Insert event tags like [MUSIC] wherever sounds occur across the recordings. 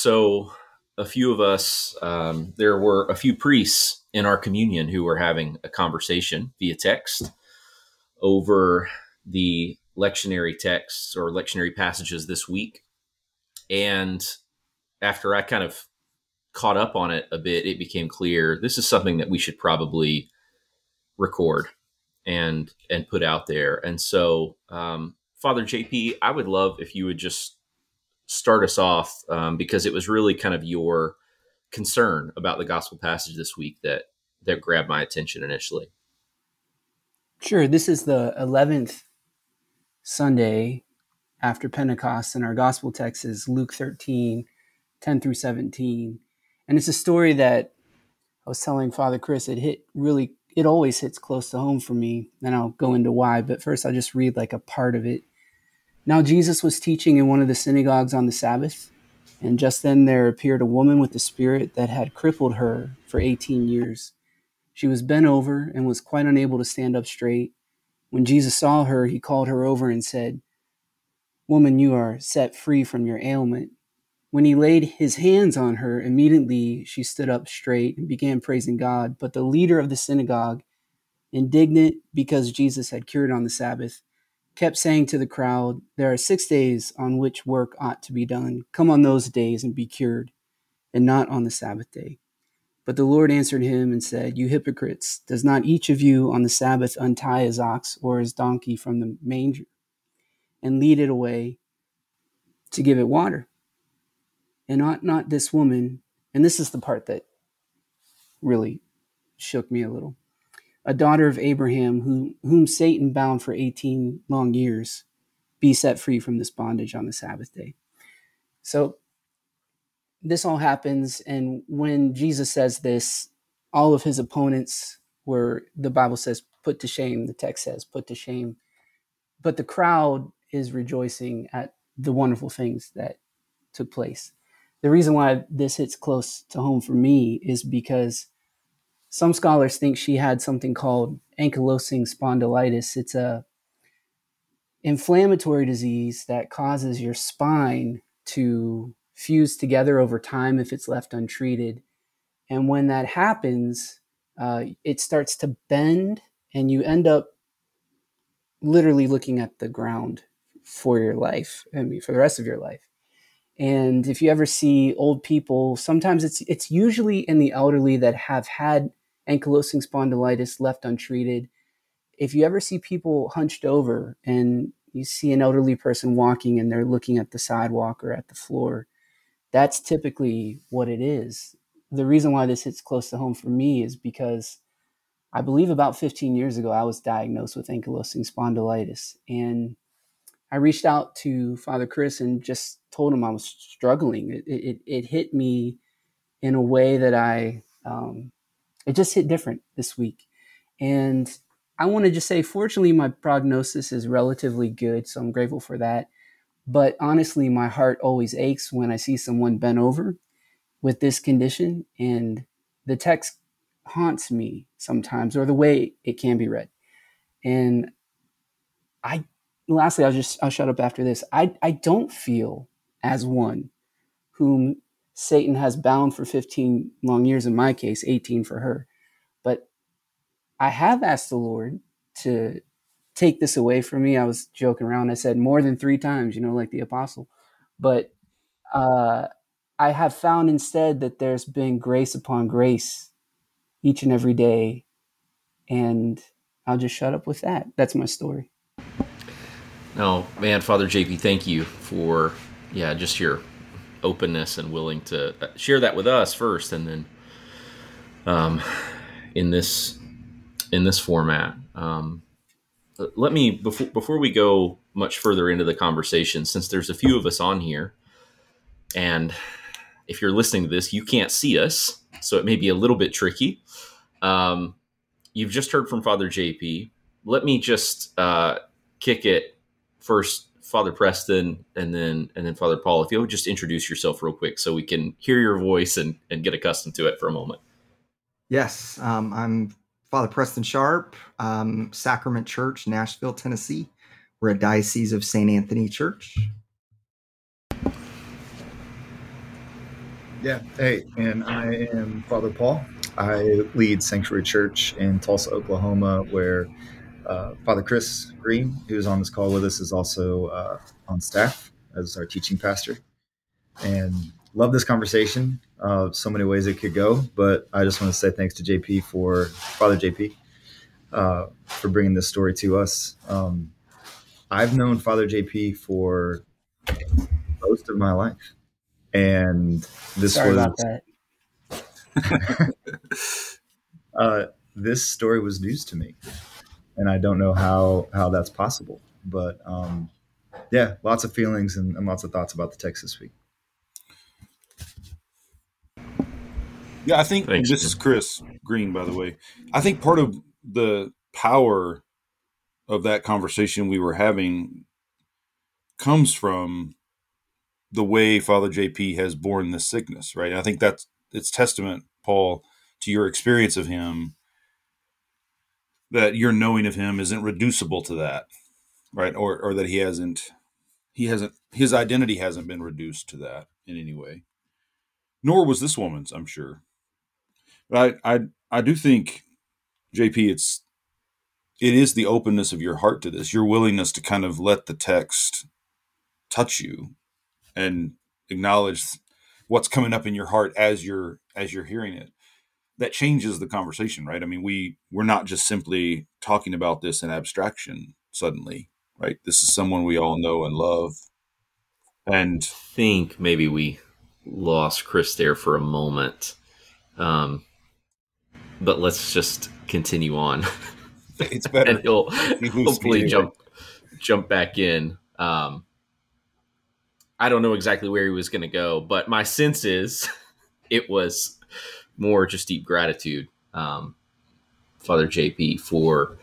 So, a few of us, um, there were a few priests in our communion who were having a conversation via text over the lectionary texts or lectionary passages this week. And after I kind of caught up on it a bit, it became clear this is something that we should probably record and and put out there. And so, um, Father JP, I would love if you would just start us off um, because it was really kind of your concern about the gospel passage this week that that grabbed my attention initially. Sure. This is the 11th Sunday after Pentecost, and our gospel text is Luke 13, 10 through 17. And it's a story that I was telling Father Chris, it hit really, it always hits close to home for me. And I'll go into why, but first I'll just read like a part of it. Now Jesus was teaching in one of the synagogues on the Sabbath, and just then there appeared a woman with a spirit that had crippled her for 18 years. She was bent over and was quite unable to stand up straight. When Jesus saw her, he called her over and said, Woman, you are set free from your ailment. When he laid his hands on her, immediately she stood up straight and began praising God. But the leader of the synagogue, indignant because Jesus had cured on the Sabbath, kept saying to the crowd, There are six days on which work ought to be done. Come on those days and be cured, and not on the Sabbath day. But the Lord answered him and said, You hypocrites, does not each of you on the Sabbath untie his ox or his donkey from the manger and lead it away to give it water? And ought not this woman, and this is the part that really shook me a little a daughter of Abraham, who, whom Satan bound for 18 long years, be set free from this bondage on the Sabbath day. So this all happens. And when Jesus says this, all of his opponents were, the Bible says, put to shame. The text says, put to shame. But the crowd is rejoicing at the wonderful things that took place. The reason why this hits close to home for me is because some scholars think she had something called ankylosing spondylitis. It's a inflammatory disease that causes your spine to fuse together over time if it's left untreated. And when that happens, uh, it starts to bend, and you end up literally looking at the ground for your life. I mean, for the rest of your life. And if you ever see old people, sometimes it's it's usually in the elderly that have had ankylosing spondylitis left untreated. If you ever see people hunched over and you see an elderly person walking and they're looking at the sidewalk or at the floor, that's typically what it is. The reason why this hits close to home for me is because I believe about 15 years ago, I was diagnosed with ankylosing spondylitis. And I reached out to Father Chris and just told him I was struggling. It, it, it hit me in a way that I um, it just hit different this week. And I want to just say, fortunately, my prognosis is relatively good. So I'm grateful for that. But honestly, my heart always aches when I see someone bent over with this condition. And the text haunts me sometimes, or the way it can be read. And I, lastly, I'll just, I'll shut up after this. I, I don't feel as one whom Satan has bound for 15 long years, in my case, 18 for her. But I have asked the Lord to take this away from me. I was joking around. I said more than three times, you know, like the apostle. But uh, I have found instead that there's been grace upon grace each and every day. And I'll just shut up with that. That's my story. No, man, Father JP, thank you for, yeah, just your openness and willing to uh, share that with us first, and then um, in this in this format. Um, let me before before we go much further into the conversation, since there's a few of us on here, and if you're listening to this, you can't see us, so it may be a little bit tricky. Um, you've just heard from Father JP. Let me just uh, kick it first Father Preston and then and then Father Paul. If you'll just introduce yourself real quick so we can hear your voice and, and get accustomed to it for a moment. Yes, um, I'm Father Preston Sharp, um, Sacrament Church, Nashville, Tennessee. We're a diocese of St. Anthony Church. Yeah. Hey, and I am Father Paul. I lead Sanctuary Church in Tulsa, Oklahoma, where uh, Father Chris Green, who's on this call with us, is also uh, on staff as our teaching pastor. And love this conversation. Uh, so many ways it could go, but I just want to say thanks to JP for Father JP uh, for bringing this story to us. Um, I've known Father JP for most of my life, and this Sorry was [LAUGHS] uh, this story was news to me, and I don't know how how that's possible. But um, yeah, lots of feelings and, and lots of thoughts about the Texas this week. Yeah, I think Thanks, this Jim. is Chris Green, by the way. I think part of the power of that conversation we were having comes from the way Father JP has borne this sickness, right? I think that's it's testament, Paul, to your experience of him that your knowing of him isn't reducible to that, right? Or or that he hasn't he hasn't his identity hasn't been reduced to that in any way. Nor was this woman's, I'm sure. But I I I do think JP it's it is the openness of your heart to this, your willingness to kind of let the text touch you and acknowledge what's coming up in your heart as you're as you're hearing it that changes the conversation right i mean we we're not just simply talking about this in abstraction suddenly right this is someone we all know and love and think maybe we lost Chris there for a moment. Um, but let's just continue on. [LAUGHS] it's better and he'll hopefully jump jump back in. Um, I don't know exactly where he was going to go, but my sense is [LAUGHS] it was more just deep gratitude, um, Father JP, for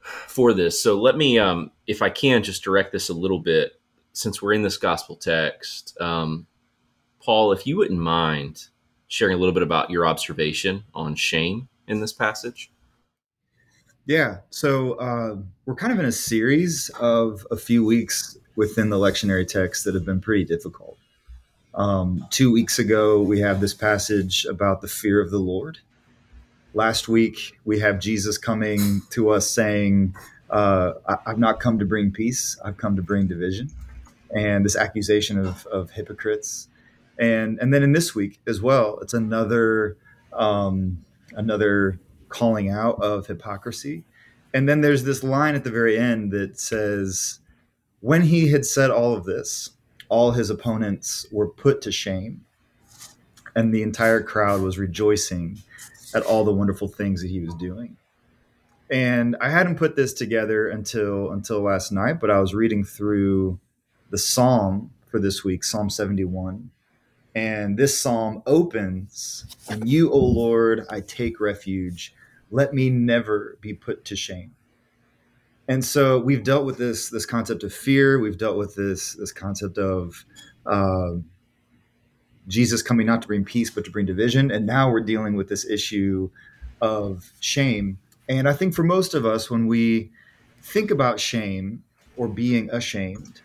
for this. So let me, um, if I can, just direct this a little bit, since we're in this gospel text. Um, Paul, if you wouldn't mind sharing a little bit about your observation on shame in this passage. Yeah. So uh, we're kind of in a series of a few weeks within the lectionary text that have been pretty difficult. Um, two weeks ago, we have this passage about the fear of the Lord. Last week, we have Jesus coming to us saying, uh, I- I've not come to bring peace, I've come to bring division. And this accusation of, of hypocrites. And, and then in this week as well, it's another um, another calling out of hypocrisy. And then there's this line at the very end that says, When he had said all of this, all his opponents were put to shame, and the entire crowd was rejoicing at all the wonderful things that he was doing. And I hadn't put this together until until last night, but I was reading through the psalm for this week, Psalm 71. And this psalm opens, In you, O Lord, I take refuge. Let me never be put to shame. And so we've dealt with this this concept of fear. We've dealt with this this concept of uh, Jesus coming not to bring peace but to bring division. And now we're dealing with this issue of shame. And I think for most of us, when we think about shame or being ashamed,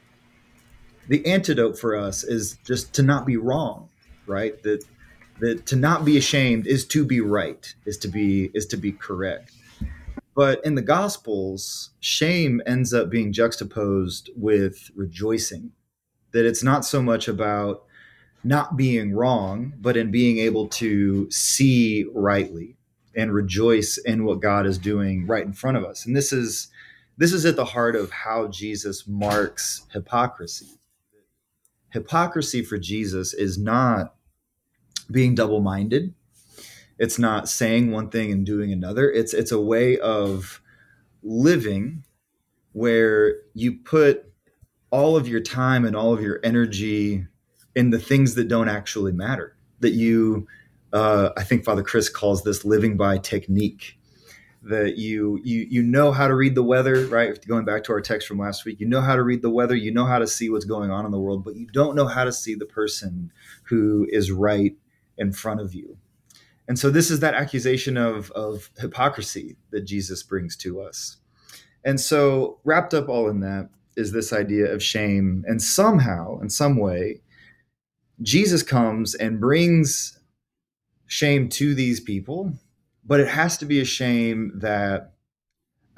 the antidote for us is just to not be wrong, right? That that to not be ashamed is to be right, is to be is to be correct. But in the gospels, shame ends up being juxtaposed with rejoicing. That it's not so much about not being wrong, but in being able to see rightly and rejoice in what God is doing right in front of us. And this is this is at the heart of how Jesus marks hypocrisy hypocrisy for Jesus is not being double-minded. It's not saying one thing and doing another. It's it's a way of living where you put all of your time and all of your energy in the things that don't actually matter. That you uh, I think Father Chris calls this living by technique that you you you know how to read the weather right going back to our text from last week you know how to read the weather you know how to see what's going on in the world but you don't know how to see the person who is right in front of you and so this is that accusation of of hypocrisy that jesus brings to us and so wrapped up all in that is this idea of shame and somehow in some way Jesus comes and brings shame to these people, but it has to be a shame that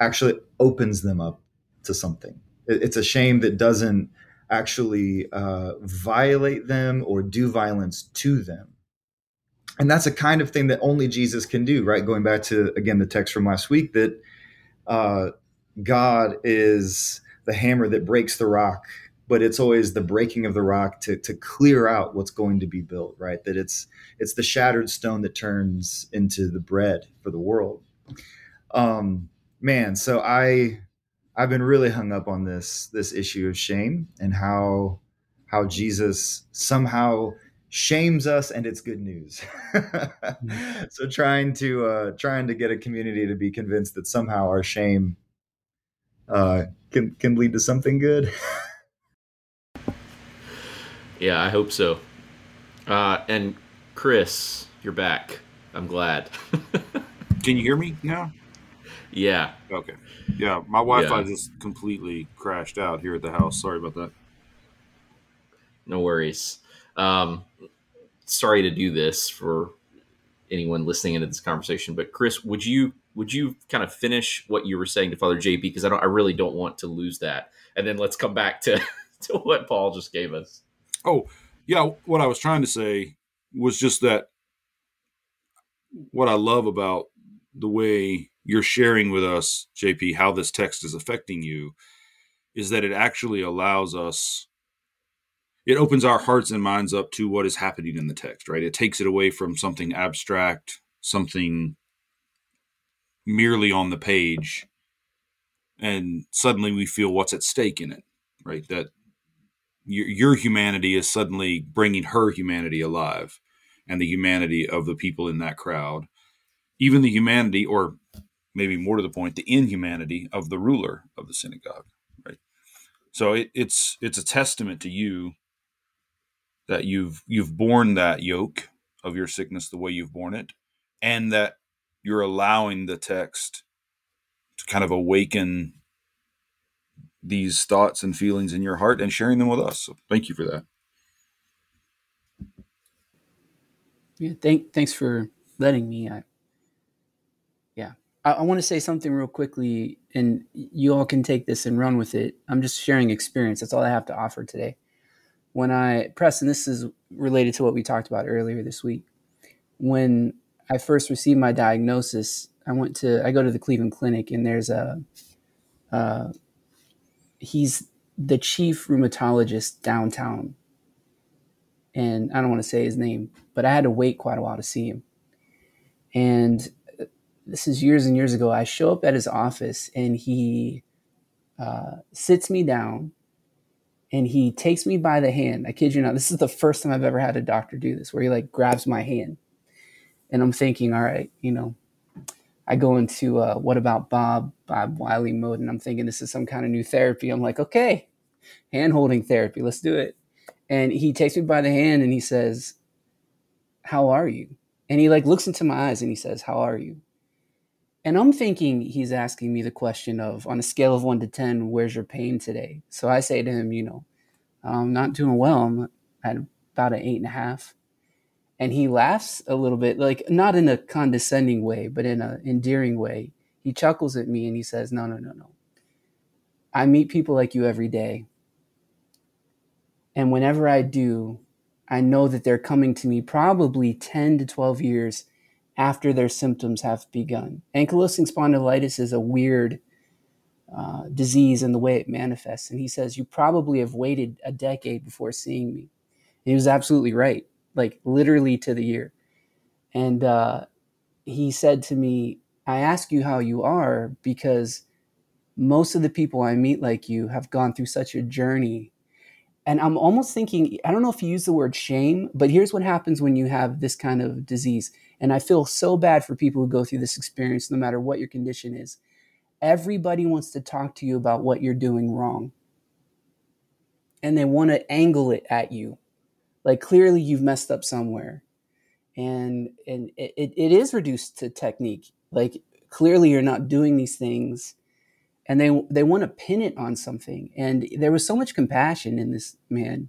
actually opens them up to something. It's a shame that doesn't actually uh, violate them or do violence to them. And that's a kind of thing that only Jesus can do, right? Going back to, again, the text from last week that uh, God is the hammer that breaks the rock but it's always the breaking of the rock to to clear out what's going to be built right that it's it's the shattered stone that turns into the bread for the world um man so i i've been really hung up on this this issue of shame and how how jesus somehow shames us and it's good news [LAUGHS] so trying to uh trying to get a community to be convinced that somehow our shame uh can can lead to something good [LAUGHS] Yeah, I hope so. Uh, and Chris, you're back. I'm glad. [LAUGHS] Can you hear me now? Yeah. Okay. Yeah, my Wi-Fi Yeah. just completely crashed out here at the house. Sorry about that. No worries. Um, sorry to do this for anyone listening into this conversation, but Chris, would you would you kind of finish what you were saying to Father JP because I don't I really don't want to lose that, and then let's come back to [LAUGHS] to what Paul just gave us. Oh, yeah. What I was trying to say was just that what I love about the way you're sharing with us, JP, how this text is affecting you is that it actually allows us, it opens our hearts and minds up to what is happening in the text, right? It takes it away from something abstract, something merely on the page, and suddenly we feel what's at stake in it, right? That your, your humanity is suddenly bringing her humanity alive and the humanity of the people in that crowd even the humanity or maybe more to the point the inhumanity of the ruler of the synagogue right so it, it's it's a testament to you that you've you've borne that yoke of your sickness the way you've borne it and that you're allowing the text to kind of awaken these thoughts and feelings in your heart and sharing them with us. So thank you for that. Yeah, thank, thanks for letting me. I, yeah, I, I want to say something real quickly, and you all can take this and run with it. I'm just sharing experience. That's all I have to offer today. When I, press, and this is related to what we talked about earlier this week. When I first received my diagnosis, I went to, I go to the Cleveland Clinic, and there's a, uh, he's the chief rheumatologist downtown. And I don't want to say his name, but I had to wait quite a while to see him. And this is years and years ago. I show up at his office and he uh, sits me down and he takes me by the hand. I kid you not, this is the first time I've ever had a doctor do this, where he like grabs my hand. And I'm thinking, all right, you know, I go into uh, what about Bob, Bob Wiley mode, and I'm thinking this is some kind of new therapy. I'm like, okay, hand holding therapy, let's do it. And he takes me by the hand and he says, How are you? And he like looks into my eyes and he says, How are you? And I'm thinking he's asking me the question of, on a scale of one to 10, where's your pain today? So I say to him, You know, I'm not doing well. I'm at about an eight and a half. And he laughs a little bit, like not in a condescending way, but in an endearing way. He chuckles at me and he says, No, no, no, no. I meet people like you every day. And whenever I do, I know that they're coming to me probably 10 to 12 years after their symptoms have begun. Ankylosing spondylitis is a weird uh, disease in the way it manifests. And he says, You probably have waited a decade before seeing me. And he was absolutely right, like literally to the year. And uh, he said to me, I ask you how you are because most of the people I meet like you have gone through such a journey and I'm almost thinking, I don't know if you use the word shame, but here's what happens when you have this kind of disease. And I feel so bad for people who go through this experience, no matter what your condition is. Everybody wants to talk to you about what you're doing wrong. And they want to angle it at you. Like clearly you've messed up somewhere. And and it, it is reduced to technique. Like clearly you're not doing these things and they they want to pin it on something and there was so much compassion in this man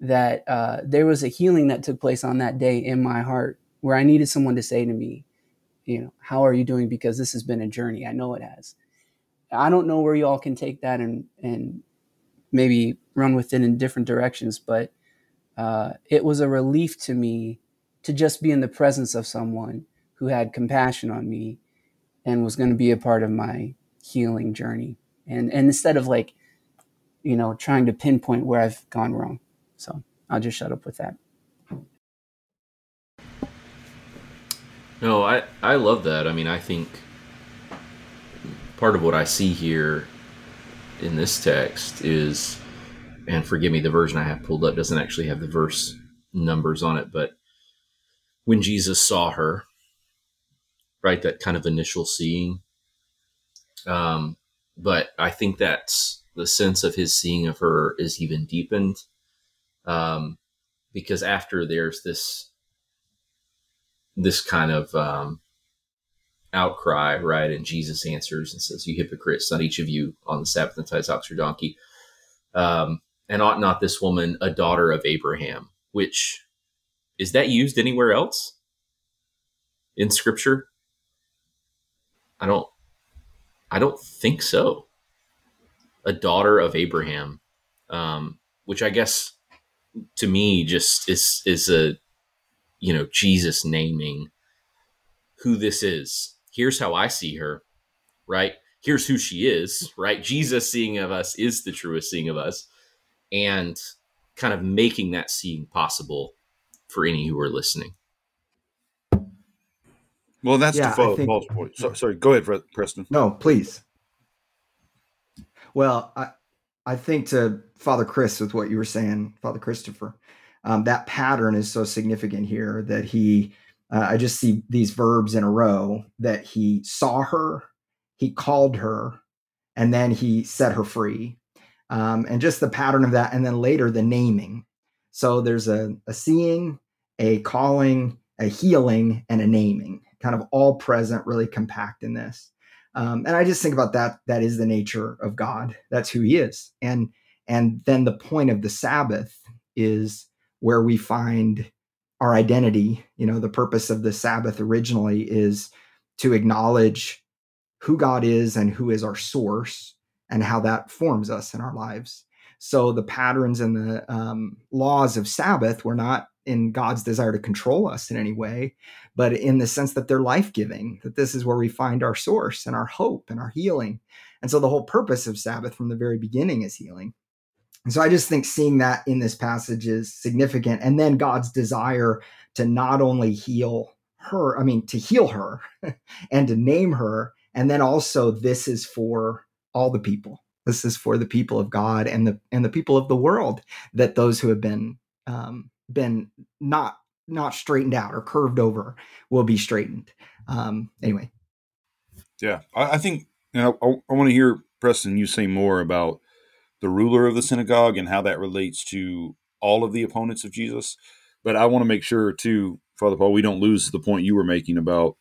that uh, there was a healing that took place on that day in my heart where I needed someone to say to me, you know, how are you doing? Because this has been a journey. I know it has. I don't know where y'all can take that and and maybe run with it in different directions, but uh, it was a relief to me to just be in the presence of someone who had compassion on me and was going to be a part of my healing journey. And and instead of like, you know, trying to pinpoint where I've gone wrong. So I'll just shut up with that. No, I I love that. I mean, I think part of what I see here in this text is, and forgive me, the version I have pulled up doesn't actually have the verse numbers on it, but when Jesus saw her, right, that kind of initial seeing. Um, but I think that's the sense of his seeing of her is even deepened. Um, because after there's this this kind of um, outcry, right? And Jesus answers and says, "You hypocrites! Not each of you on the Sabbath entices ox or donkey, um, and ought not this woman a daughter of Abraham?" Which is that used anywhere else in Scripture? I don't. I don't think so. A daughter of Abraham, um, which I guess to me just is is a you know Jesus naming who this is. Here's how I see her, right? Here's who she is, right? Jesus seeing of us is the truest seeing of us, and kind of making that seeing possible for any who are listening. Well, that's Yeah, to follow think- Paul's point. So, sorry, go ahead, Fre- Preston. No, please. Well, I I think to Father Chris with what you were saying, Father Christopher, um, that pattern is so significant here that he. Uh, I just see these verbs in a row that he saw her, he called her, and then he set her free, um, and just the pattern of that, and then later the naming. So there's a, a seeing, a calling, a healing, and a naming, kind of all present, really compact in this. Um, and I just think about that. That is the nature of God. That's who He is. And and then the point of the Sabbath is where we find our identity. You know, the purpose of the Sabbath originally is to acknowledge who God is and who is our source, and how that forms us in our lives. So the patterns and the um, laws of Sabbath were not in God's desire to control us in any way, but in the sense that they're life giving, that this is where we find our source and our hope and our healing. And so the whole purpose of Sabbath from the very beginning is healing. And so I just think seeing that in this passage is significant. And then God's desire to not only heal her, I mean, to heal her [LAUGHS] and to name her. And then also, this is for all the people. This is for the people of God and the and the people of the world. That those who have been um, been not not straightened out or curved over will be straightened. Um, anyway, Yeah, I, I think you know, I, I want to hear Preston you say more about the ruler of the synagogue and how that relates to all of the opponents of Jesus. But I want to make sure too, Father Paul, we don't lose the point you were making about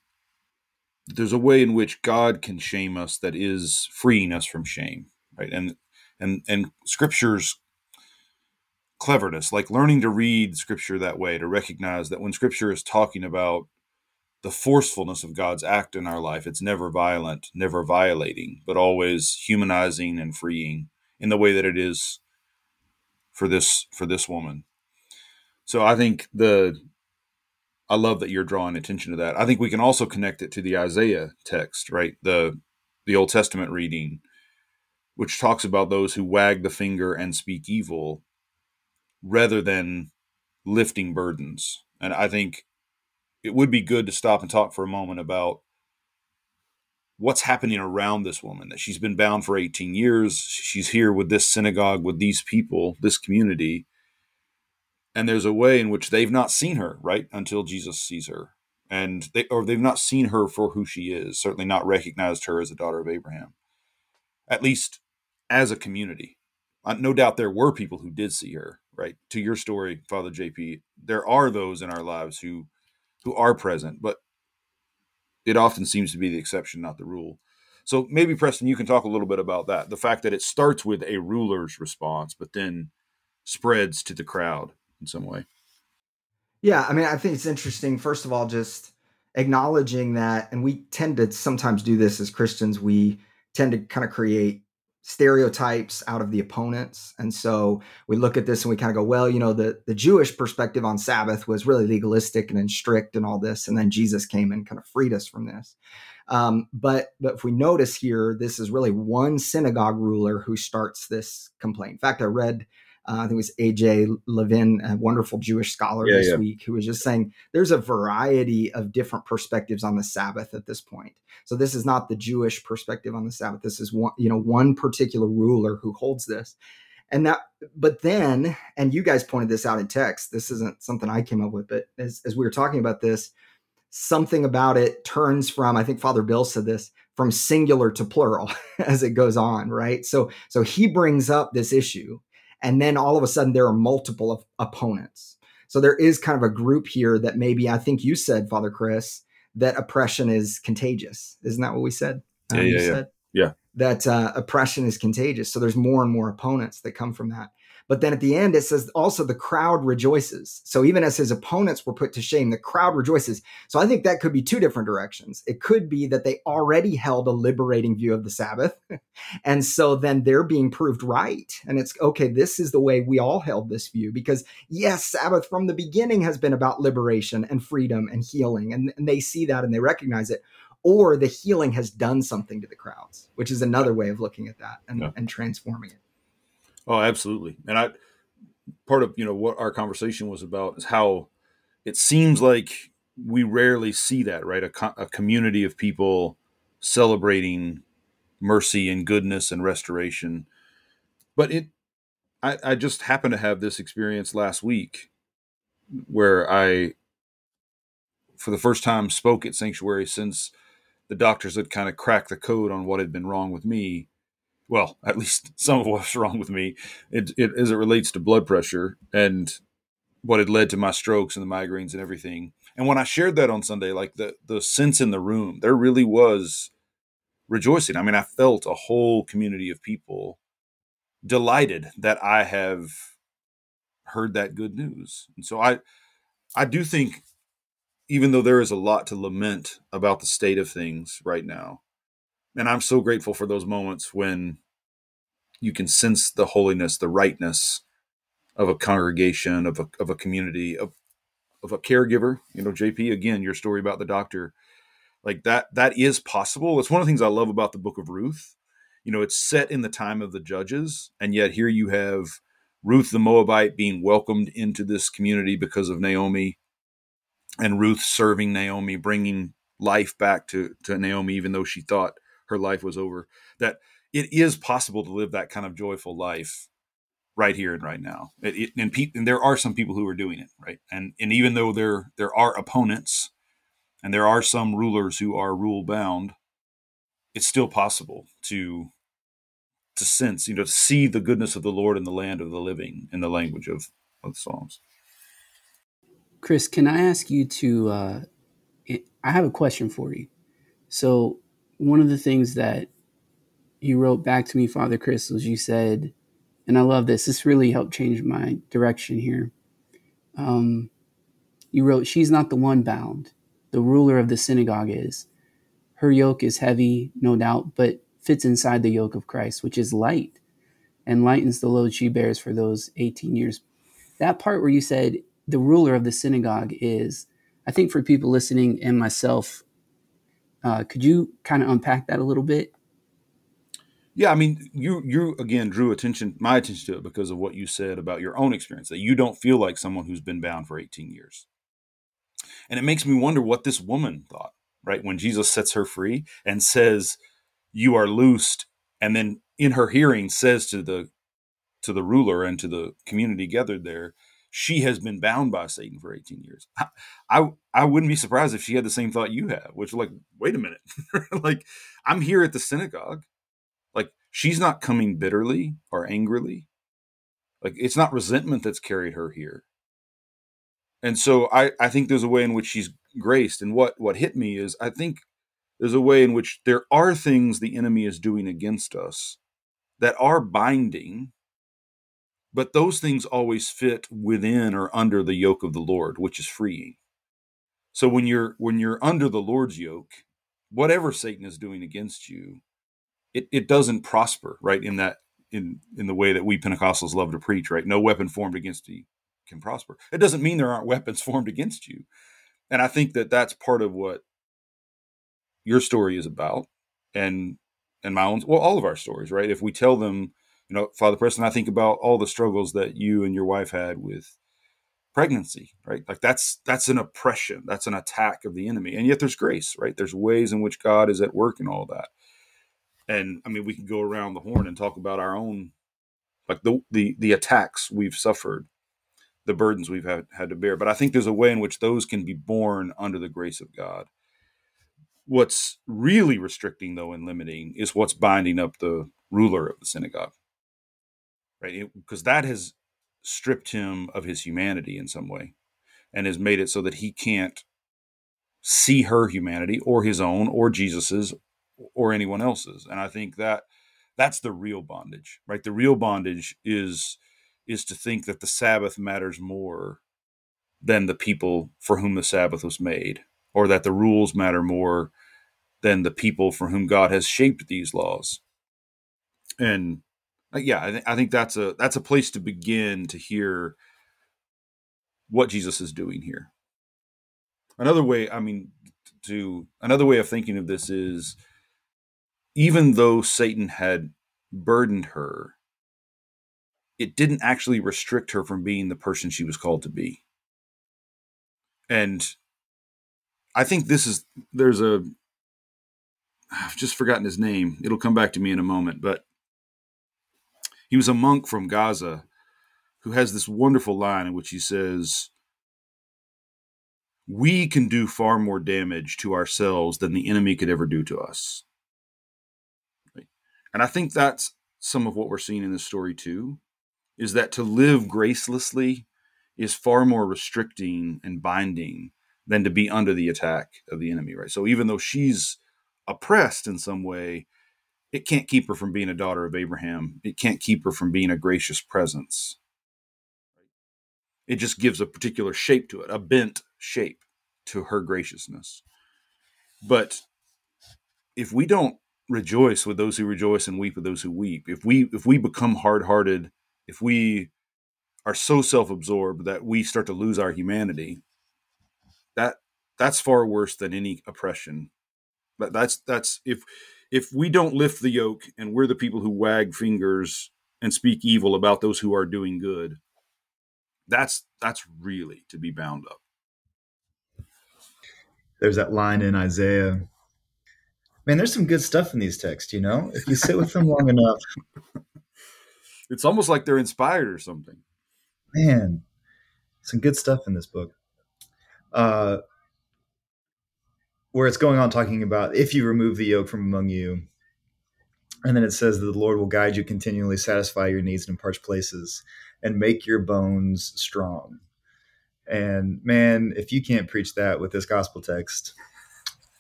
there's a way in which God can shame us that is freeing us from shame, right? And and and Scripture's cleverness, like learning to read Scripture that way, to recognize that when Scripture is talking about the forcefulness of God's act in our life. It's never violent, never violating, but always humanizing and freeing in the way that it is for this for this woman. So I think the I love that you're drawing attention to that. I think we can also connect it to the Isaiah text, right? The the Old Testament reading which talks about those who wag the finger and speak evil rather than lifting burdens. And I think it would be good to stop and talk for a moment about what's happening around this woman that she's been bound for 18 years she's here with this synagogue with these people this community. And there's a way in which they've not seen her right until jesus sees her. And they or they've not seen her for who she is certainly not recognized her as a daughter of abraham at least as a community. Uh, no doubt there were people who did see her right? To your story father jp there are those in our lives who who are present, but it often seems to be the exception, not the rule. So maybe Preston, you can talk a little bit about that. The fact that it starts with a ruler's response, but then spreads to the crowd in some way. Yeah, I mean, I think it's interesting. First of all, just acknowledging that, and we tend to sometimes do this as Christians. We tend to kind of create stereotypes out of the opponents. And so we look at this and we kind of go, well, you know, the, the Jewish perspective on Sabbath was really legalistic and, strict and all this. And then Jesus came and kind of freed us from this. Um, but but if we notice here, this is really one synagogue ruler who starts this complaint. In fact, I read uh, I think it was AJ Levine, a wonderful Jewish scholar yeah, this yeah. week, who was just saying there's a variety of different perspectives on the Sabbath at this point. So this is not the Jewish perspective on the Sabbath. This is one, you know, one particular ruler who holds this. And that, but then, and you guys pointed this out in text. This isn't something I came up with, but as, as we were talking about this, something about it turns from, I think Father Bill said this, from singular to plural [LAUGHS] as it goes on, right? So, so he brings up this issue and then all of a sudden there are multiple of opponents. So there is kind of a group here that maybe i think you said father chris that oppression is contagious. Isn't that what we said? Yeah, um, yeah, yeah. yeah. that uh, oppression is contagious. So there's more and more opponents that come from that but then at the end, it says also the crowd rejoices. So even as his opponents were put to shame, the crowd rejoices. So I think that could be two different directions. It could be that they already held a liberating view of the Sabbath. [LAUGHS] and so then they're being proved right. And it's okay, this is the way we all held this view because, yes, Sabbath from the beginning has been about liberation and freedom and healing. And, and they see that and they recognize it or the healing has done something to the crowds, which is another way of looking at that and, yeah. and transforming it. Oh, absolutely. And I part of you know what our conversation was about is how it seems like we rarely see that right? A, co- a community of people celebrating mercy and goodness and restoration. But it I, I just happened to have this experience last week where i for the first time spoke at sanctuary since the doctors had kind of cracked the code on what had been wrong with me well, at least some of what's wrong with me, it, it, as it relates to blood pressure and what had led to my strokes and the migraines and everything. And when I shared that on Sunday, like the the sense in the room, there really was rejoicing. I mean, I felt a whole community of people delighted that I have heard that good news. And so I I do think even though there is a lot to lament about the state of things right now, and I'm so grateful for those moments when you can sense the holiness, the rightness of a congregation, of a, of a community, of, of a caregiver. You know, JP, again, your story about the doctor, like that, that is possible. It's one of the things I love about the book of Ruth. You know, it's set in the time of the judges, and yet here you have Ruth the Moabite being welcomed into this community because of Naomi, and Ruth serving Naomi, bringing life back to, to Naomi, even though she thought her life was over. That it is possible to live that kind of joyful life right here and right now. It, it, and, pe- and there are some people who are doing it, right? And and even though there there are opponents, and there are some rulers who are rule bound, it's still possible to to sense, you know, to see the goodness of the Lord in the land of the living, in the language of, of Psalms. Chris, can I ask you to? Uh, I have a question for you. So, one of the things that you wrote back to me, Father Chris, was you said, and I love this. This really helped change my direction here. Um, you wrote, She's not the one bound. The ruler of the synagogue is. Her yoke is heavy, no doubt, but fits inside the yoke of Christ, which is light and lightens the load she bears for those 18 years. That part where you said the ruler of the synagogue is, I think for people listening and myself, uh, could you kind of unpack that a little bit? Yeah, I mean, you you again drew attention my attention to it because of what you said about your own experience that you don't feel like someone who's been bound for 18 years. And it makes me wonder what this woman thought, right? When Jesus sets her free and says, "You are loosed," and then in her hearing says to the to the ruler and to the community gathered there, she has been bound by Satan for 18 years. I, I, I wouldn't be surprised if she had the same thought you have, which like, wait a minute, [LAUGHS] like I'm here at the synagogue like she's not coming bitterly or angrily. Like it's not resentment that's carried her here. And so I, I think there's a way in which she's graced. And what, what hit me is I think there's a way in which there are things the enemy is doing against us that are binding but those things always fit within or under the yoke of the Lord, which is freeing. So when you're when you're under the Lord's yoke, whatever Satan is doing against you, it, it doesn't prosper, right? In that in in the way that we Pentecostals love to preach, right? No weapon formed against you can prosper. It doesn't mean there aren't weapons [LAUGHS] formed against you. And I think that that's part of what your story is about and and my own well all of our stories, right? If we tell them, you know, Father Preston, I think about all the struggles that you and your wife had with pregnancy, right? Like that's that's an oppression, that's an attack of the enemy. And yet there's grace, right? There's ways in which God is at work in all that. And I mean, we can go around the horn and talk about our own like the the the attacks we've suffered the burdens we've had, had to bear. But I think there's a way in which those can be borne under the grace of God. What's really restricting, though, and limiting is what's binding up the ruler of the synagogue, right? Because that has stripped him of his humanity in some way and has made it so that he can't see her humanity or his own or Jesus's or anyone else's. And I think that that's the real bondage, right? The real bondage is is to think that the Sabbath matters more than the people for whom the Sabbath was made, or that the rules matter more than the people for whom God has shaped these laws. And Uh, yeah, I, th- I think that's a that's a place to begin to hear what Jesus is doing here. Another way, I mean, to another way of thinking of this is even though Satan had burdened her it didn't actually restrict her from being the person she was called to be. And I think this is there's a [SIGHS] I've just forgotten his name. It'll come back to me in a moment, but he was a monk from Gaza who has this wonderful line in which he says, We can do far more damage to ourselves than the enemy could ever do to us. And I think that's some of what we're seeing in this story too is that to live gracelessly is far more restricting and binding than to be under the attack of the enemy, right? So even though she's oppressed in some way, it can't keep her from being a daughter of Abraham. It can't keep her from being a gracious presence. It just gives a particular shape to it, a bent shape to her graciousness. But if we don't rejoice with those who rejoice and weep with those who weep, if we if we become hard-hearted if we are so self-absorbed that we start to lose our humanity that that's far worse than any oppression but that's that's if if we don't lift the yoke and we're the people who wag fingers and speak evil about those who are doing good that's that's really to be bound up there's that line in isaiah man there's some good stuff in these texts you know if you sit with them long [LAUGHS] enough it's almost like they're inspired or something. Man, some good stuff in this book. Uh, where it's going on talking about if you remove the yoke from among you, and then it says that the Lord will guide you continually, satisfy your needs in parched places, and make your bones strong. And man, if you can't preach that with this gospel text,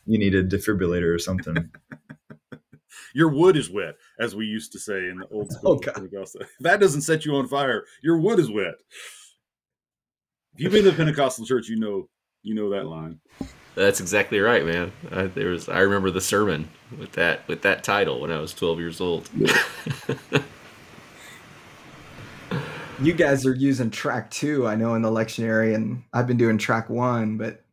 you need a defibrillator or something. [LAUGHS] Your wood is wet, as we used to say in the old school. Oh, [LAUGHS] that doesn't set you on fire. Your wood is wet. If you've been to the Pentecostal church, you know you know that line. That's exactly right, man. I, there was I remember the sermon with that with that title when I was 12 years old. [LAUGHS] you guys are using track two, I know, in the lectionary, and I've been doing track one, but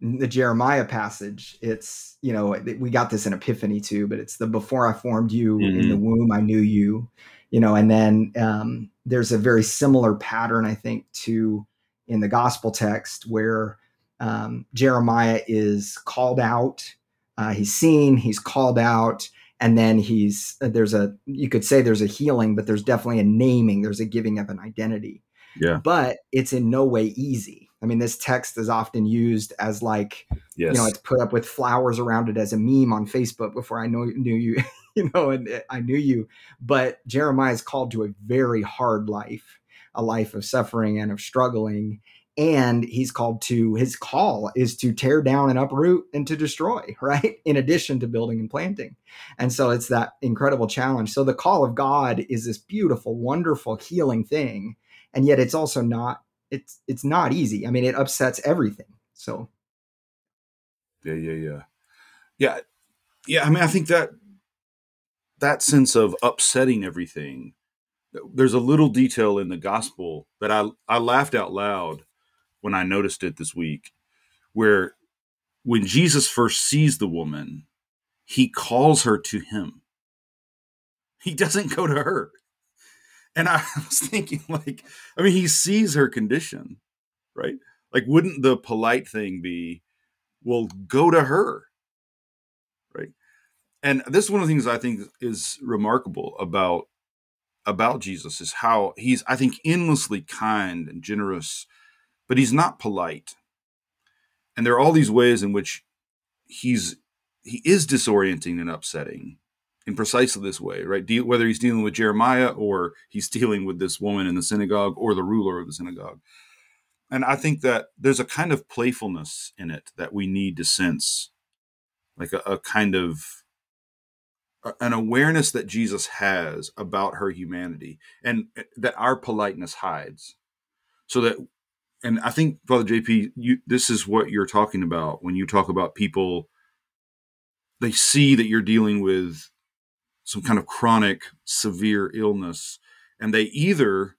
the Jeremiah passage, it's, you know, we got this in Epiphany too, but it's the before I formed you mm-hmm. in the mm-hmm. womb, I knew you, you know, and then um, there's a very similar pattern, I think, to in the gospel text where um, Jeremiah is called out, uh, he's seen, he's called out, and then he's, uh, there's a, you could say there's a healing, but there's definitely a naming, there's a giving of an identity. Yeah. But it's in no way easy I mean, this text is often used as like, yes. you know, it's put up with flowers around it as a meme on Facebook before I know knew you, [LAUGHS] you know, and I knew you. But Jeremiah is called to a very hard life, a life of suffering and of struggling. And he's called to his call is to tear down and uproot and to destroy [LAUGHS] right? In addition to building and planting. And so it's that incredible challenge. So the call of god is this beautiful wonderful healing thing and yet it's also not it's it's not easy. I mean it upsets everything. So. Yeah yeah yeah. Yeah yeah i mean i think that that sense of upsetting everything there's a little detail in the gospel that i i laughed out loud when I noticed it this week, where when Jesus first sees the woman, he calls her to him. He doesn't go to her. And I [LAUGHS] was thinking, like, I mean, he sees her condition, right? Like, wouldn't the polite thing be, well, go to her, right? And this is one of the things I think is remarkable about about Jesus is how he's, I think, endlessly kind and generous but he's not polite. And there are all these ways in which he's he is disorienting and upsetting in precisely this way, right? De- whether he's dealing with Jeremiah or he's dealing with this woman in the synagogue or the ruler of the synagogue. And I think that there's a kind of playfulness in it that we need to sense, like a, a kind of an awareness that Jesus has about her humanity and that our politeness hides. So that and I think Father JP, you this is what you're talking about when you talk about people. They see that you're dealing with some kind of chronic, severe illness, and they either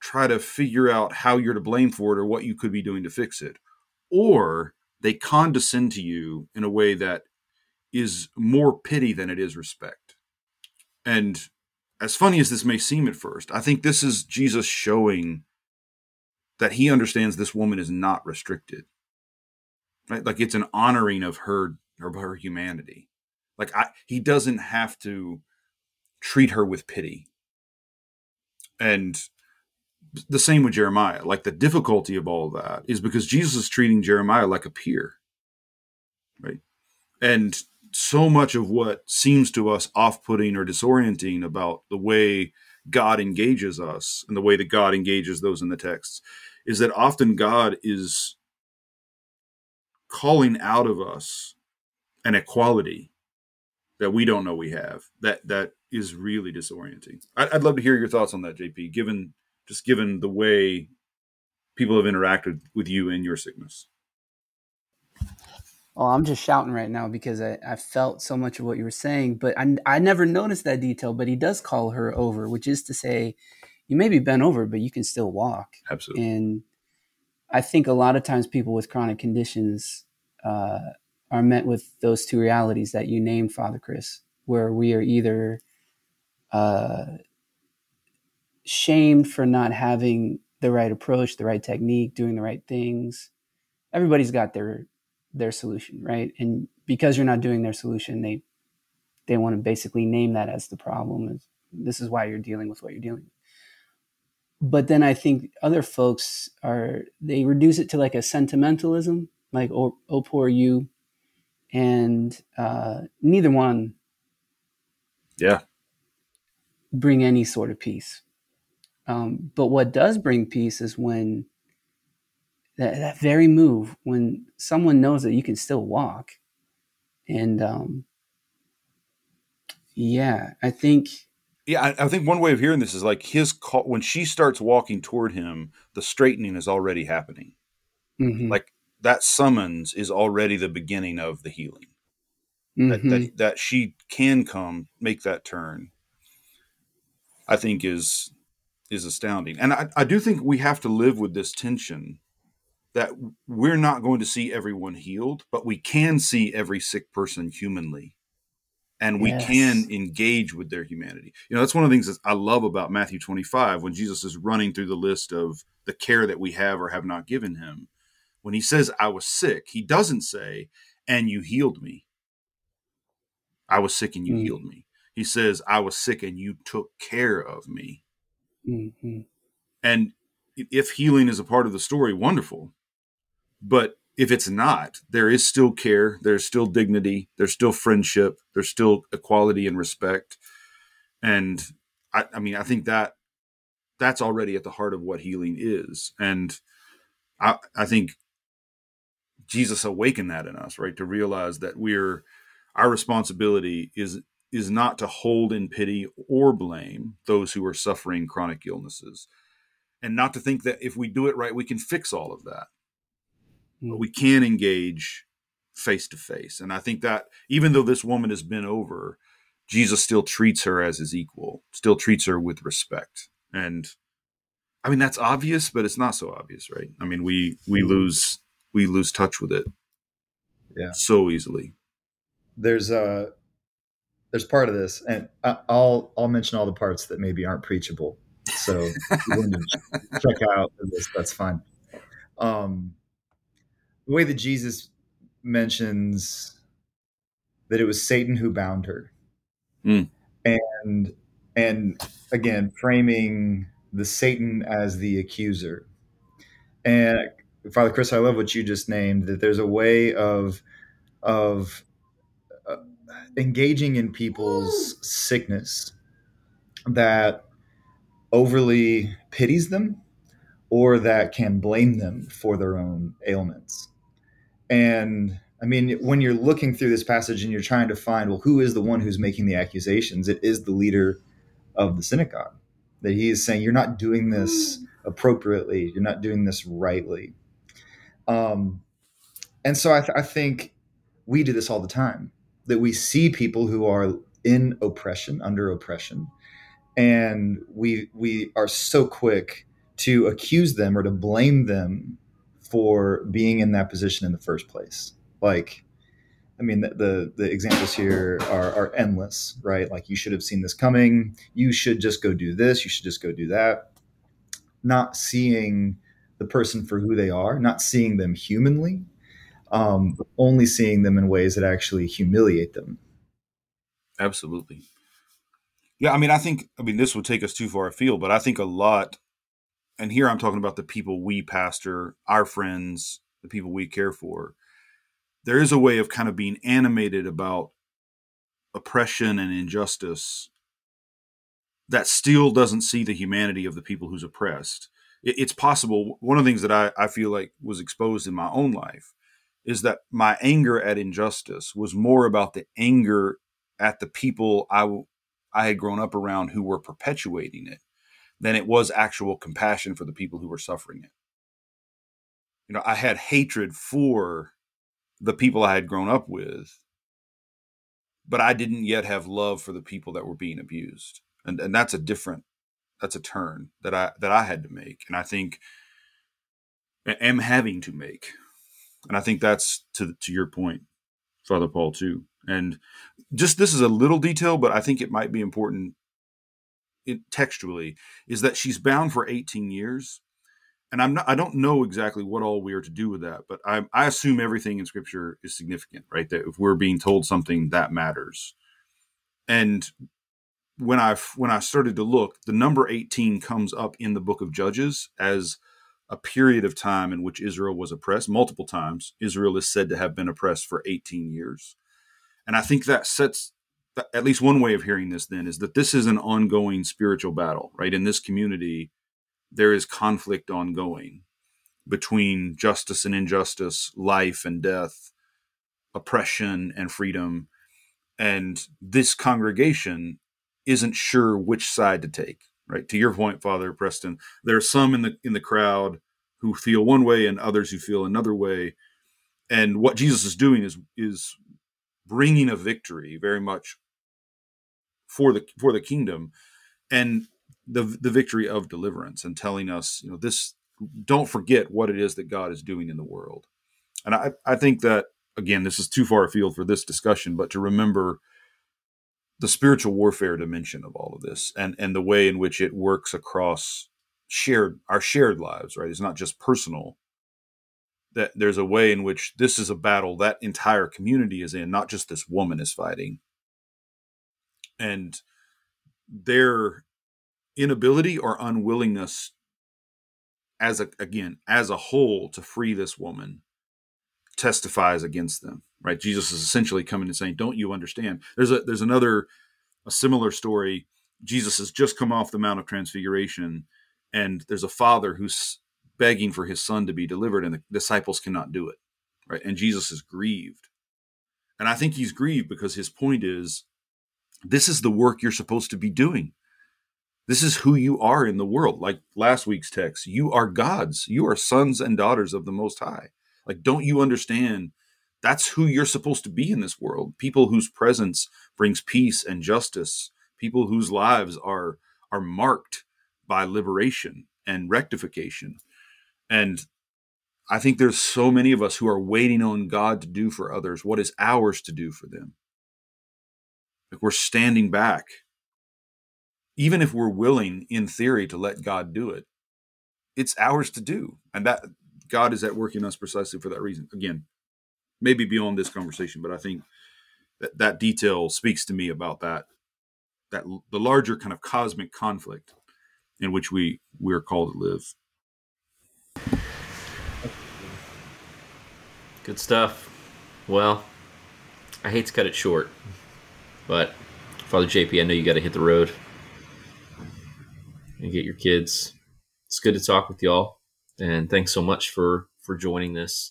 try to figure out how you're to blame for it or what you could be doing to fix it, or they condescend to you in a way that is more pity than it is respect. And as funny as this may seem at first, I think this is Jesus showing that he understands this woman is not restricted. Right? Like it's an honoring of her of her humanity. Like I, he doesn't have to treat her with pity. And the same with jeremiah. Like the difficulty of all of that is because jesus is treating jeremiah like a peer. Right? And so much of what seems to us off-putting or disorienting about the way god engages us and the way that god engages those in the texts is that often God is calling out of us an equality that we don't know we have that that is really disorienting. I'd, I'd love to hear your thoughts on that jp given just given the way people have interacted with you and your sickness Oh, I'm just shouting right now because I, I felt so much of what you were saying, but I, I never noticed that detail. But he does call her over, which is to say, you may be bent over, but you can still walk. Absolutely. And I think a lot of times people with chronic conditions uh, are met with those two realities that you named, Father Chris, where we are either uh, shamed for not having the right approach, the right technique, doing the right things. Everybody's got their their solution, right? And because you're not doing their solution, they they want to basically name that as the problem. Is This is why you're dealing with what you're dealing with but then I think other folks are they reduce it to like a sentimentalism, like oh, oh poor you, and uh, neither one, yeah, bring any sort of peace. Um, but what does bring peace is when that, that very move, when someone knows that you can still walk, and um, yeah, I think yeah, I, I, think one way of hearing this is like his call when she starts walking toward him, the straightening is already happening. Mm-hmm. Like that summons is already the beginning of the healing. Mm-hmm. That, that, that she can come make that turn. I think is is astounding, and I, I do think we have to live with this tension that we're not going to see everyone healed, but we can see every sick person humanly and we yes. can engage with their humanity. You know, that's one of the things that I love about Matthew 25 when Jesus is running through the list of the care that we have or have not given him. When he says, I was sick, he doesn't say, and you healed me. I was sick and you mm healed me. He says, I was sick and you took care of me. Mm-hmm. And if healing is a part of the story, wonderful. But if it's not, there is still care, there's still dignity, there's still friendship, there's still equality and respect. And I, I mean, I think that that's already at the heart of what healing is. And I, I think Jesus awakened that in us, right? To realize that we're our responsibility is is not to hold in pity or blame those who are suffering chronic illnesses, and not to think that if we do it right, we can fix all of that. But hmm. we can engage face to face, and I think that even though this woman has been over, Jesus still treats her as his equal, still treats her with respect, and I mean that's obvious, but it's not so obvious, right? I mean we we hmm. lose we lose touch with it, yeah, so easily. There's a there's part of this, and I'll I'll mention all the parts that maybe aren't preachable. So [LAUGHS] check out this, that's fine. Um, the way that Jesus mentions that it was Satan who bound her, mm. and and again framing the Satan as the accuser, and Father Chris, I love what you just named. That there's a way of of engaging in people's sickness that overly pities them or that can blame them for their own ailments. And I mean, when you're looking through this passage and you're trying to find, well, who is the one who's making the accusations? It is the leader of the synagogue. That he is saying, you're not doing this appropriately, you're not doing this rightly. Um, and so I, th- I think we do this all the time that we see people who are in oppression, under oppression, and we we are so quick to accuse them or to blame them for being in that position in the first place. Like, I mean, the the, the examples here are, are endless, right? Like, you should have seen this coming. You should just go do this. You should just go do that. Not seeing the person for who they are, not seeing them humanly, um, only seeing them in ways that actually humiliate them. Absolutely. Yeah, I mean, I think, I mean, this would take us too far afield, but I think a lot, and here I'm talking about the people we pastor, our friends, the people we care for. There is a way of kind of being animated about oppression and injustice that still doesn't see the humanity of the people who's oppressed. It's possible. One of the things that I, I feel like was exposed in my own life is that my anger at injustice was more about the anger at the people I, I had grown up around who were perpetuating it than it was actual compassion for the people who were suffering it. You know, I had hatred for the people I had grown up with, but I didn't yet have love for the people that were being abused. And and that's a different that's a turn that I that I had to make. And I think am having to make and I think that's to to your point, Father Paul, too. And just this is a little detail, but I think it might be important textually is that she's bound for 18 years. And I'm not, I don't know exactly what all we are to do with that, but I, I assume everything in scripture is significant, right? That if we're being told something that matters. And when I when I started to look, the number 18 comes up in the book of Judges as a period of time in which Israel was oppressed multiple times. Israel is said to have been oppressed for 18 years. And I think that sets at least one way of hearing this then is that this is an ongoing spiritual battle, right? In this community, there is conflict ongoing between justice and injustice, life and death, oppression and freedom. And this congregation isn't sure which side to take right? To your point, Father Preston, there are some in the in the crowd who feel one way and others who feel another way. And what Jesus is doing is is bringing a victory very much for the for the kingdom and the the victory of deliverance and telling us, you know, this don't forget what it is that God is doing in the world. And I, I think that again, this is too far afield for this discussion, but to remember the spiritual warfare dimension of all of this and and the way in which it works across shared our shared lives right? It's not just personal. That there's a way in which this is a battle that entire community is in not just this woman is fighting and their inability or unwillingness as a again as a whole to free this woman testifies against them right jesus is essentially coming and saying don't you understand there's a there's another a similar story jesus has just come off the mount of transfiguration and there's a father who's begging for his son to be delivered, and the disciples cannot do it, right? And Jesus is grieved. And I think he's grieved because his point is this is the work you're supposed to be doing. This is who you are in the world. Like last week's text, you are gods. You are sons and daughters of the Most High. Like, don't you understand? That's who you're supposed to be in this world. People whose presence brings peace and justice. People whose lives are are marked by liberation and rectification. And I think there's so many of us who are waiting on God to do for others what is ours to do for them. Like we're standing back. Even if we're willing, in theory, to let God do it, it's ours to do. And that God is at work in us precisely for that reason. Again, maybe beyond this conversation, but I think that that detail speaks to me about that that the larger kind of cosmic conflict in which we we are called to live. Good stuff. Well, I hate to cut it short, but Father JP, I know you got to hit the road and get your kids. It's good to talk with y'all, and thanks so much for for joining this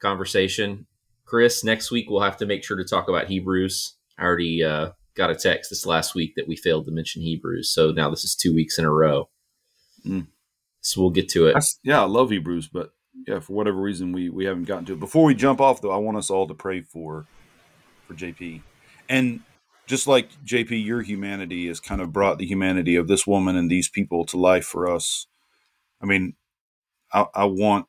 conversation. Chris, next week we'll have to make sure to talk about Hebrews. I already uh, got a text this last week that we failed to mention Hebrews, so now this is two weeks in a row. Mm. So we'll get to it. That's, yeah, I love Hebrews, but yeah, for whatever reason we we haven't gotten to it. Before we jump off, though, I want us all to pray for for JP, and just like JP, your humanity has kind of brought the humanity of this woman and these people to life for us. I mean, I, I want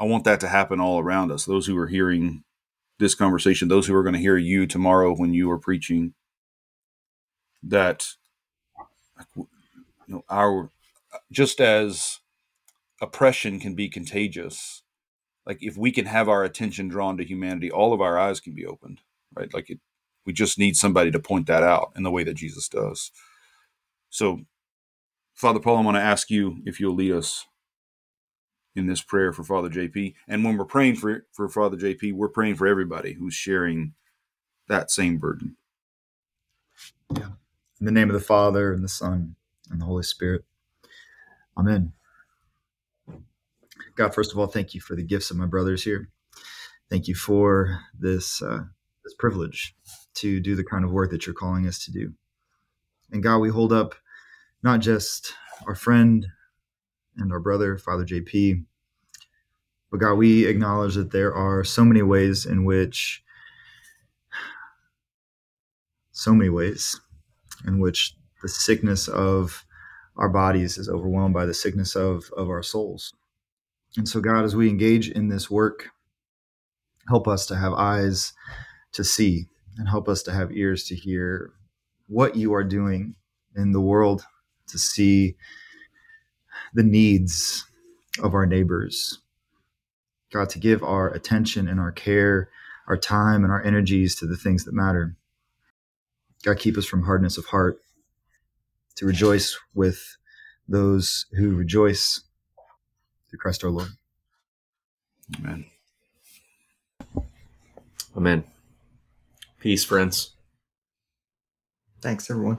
I want that to happen all around us. Those who are hearing this conversation, those who are going to hear you tomorrow when you are preaching, that you know our just as oppression can be contagious like if we can have our attention drawn to humanity all of our eyes can be opened right like it we just need somebody to point that out in the way that jesus does. So father paul i want to ask you if you'll lead us in this prayer for father jp and when we're praying for for father jp we're praying for everybody who's sharing that same burden. Yeah. In the name of the father and the son and the holy spirit. Amen. God, first of all, thank you for the gifts of my brothers here. Thank you for this uh, this privilege to do the kind of work that you're calling us to do. And God, we hold up not just our friend and our brother, Father JP, but God, we acknowledge that there are so many ways in which, so many ways in which the sickness of our bodies is overwhelmed by the sickness of, of our souls. And so, God, as we engage in this work, help us to have eyes to see and help us to have ears to hear what you are doing in the world, to see the needs of our neighbors. God, to give our attention and our care, our time and our energies to the things that matter. God, keep us from hardness of heart, to rejoice with those who rejoice through Christ our Lord. Amen. Amen. Peace, friends. Thanks, everyone.